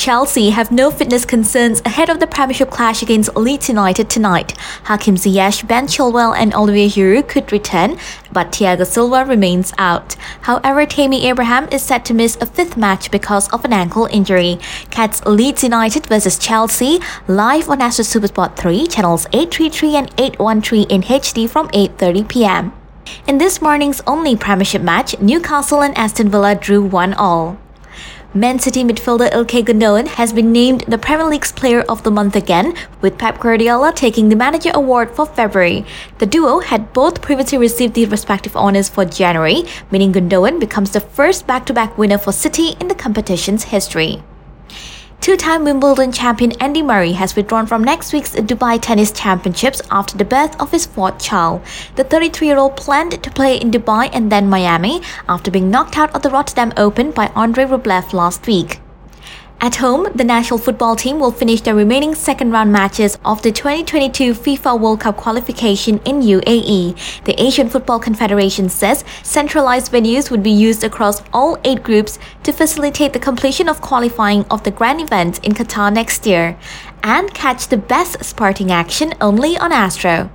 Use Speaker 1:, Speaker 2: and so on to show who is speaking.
Speaker 1: Chelsea have no fitness concerns ahead of the Premiership clash against Leeds United tonight. Hakim Ziyech, Ben Chilwell and Olivier Giroud could return, but Thiago Silva remains out. However, Tammy Abraham is set to miss a fifth match because of an ankle injury. Cats Leeds United vs Chelsea live on Astro Supersport 3, channels 833 and 813 in HD from 8.30 pm. In this morning's only Premiership match, Newcastle and Aston Villa drew 1 all. Man City midfielder Ilkay Gundogan has been named the Premier League's Player of the Month again, with Pep Guardiola taking the Manager Award for February. The duo had both previously received the respective honours for January, meaning Gundogan becomes the first back-to-back winner for City in the competition's history. Two-time Wimbledon champion Andy Murray has withdrawn from next week's Dubai Tennis Championships after the birth of his fourth child. The 33-year-old planned to play in Dubai and then Miami after being knocked out of the Rotterdam Open by Andrei Rublev last week. At home, the national football team will finish their remaining second round matches of the 2022 FIFA World Cup qualification in UAE. The Asian Football Confederation says centralized venues would be used across all eight groups to facilitate the completion of qualifying of the grand event in Qatar next year. And catch the best sporting action only on Astro.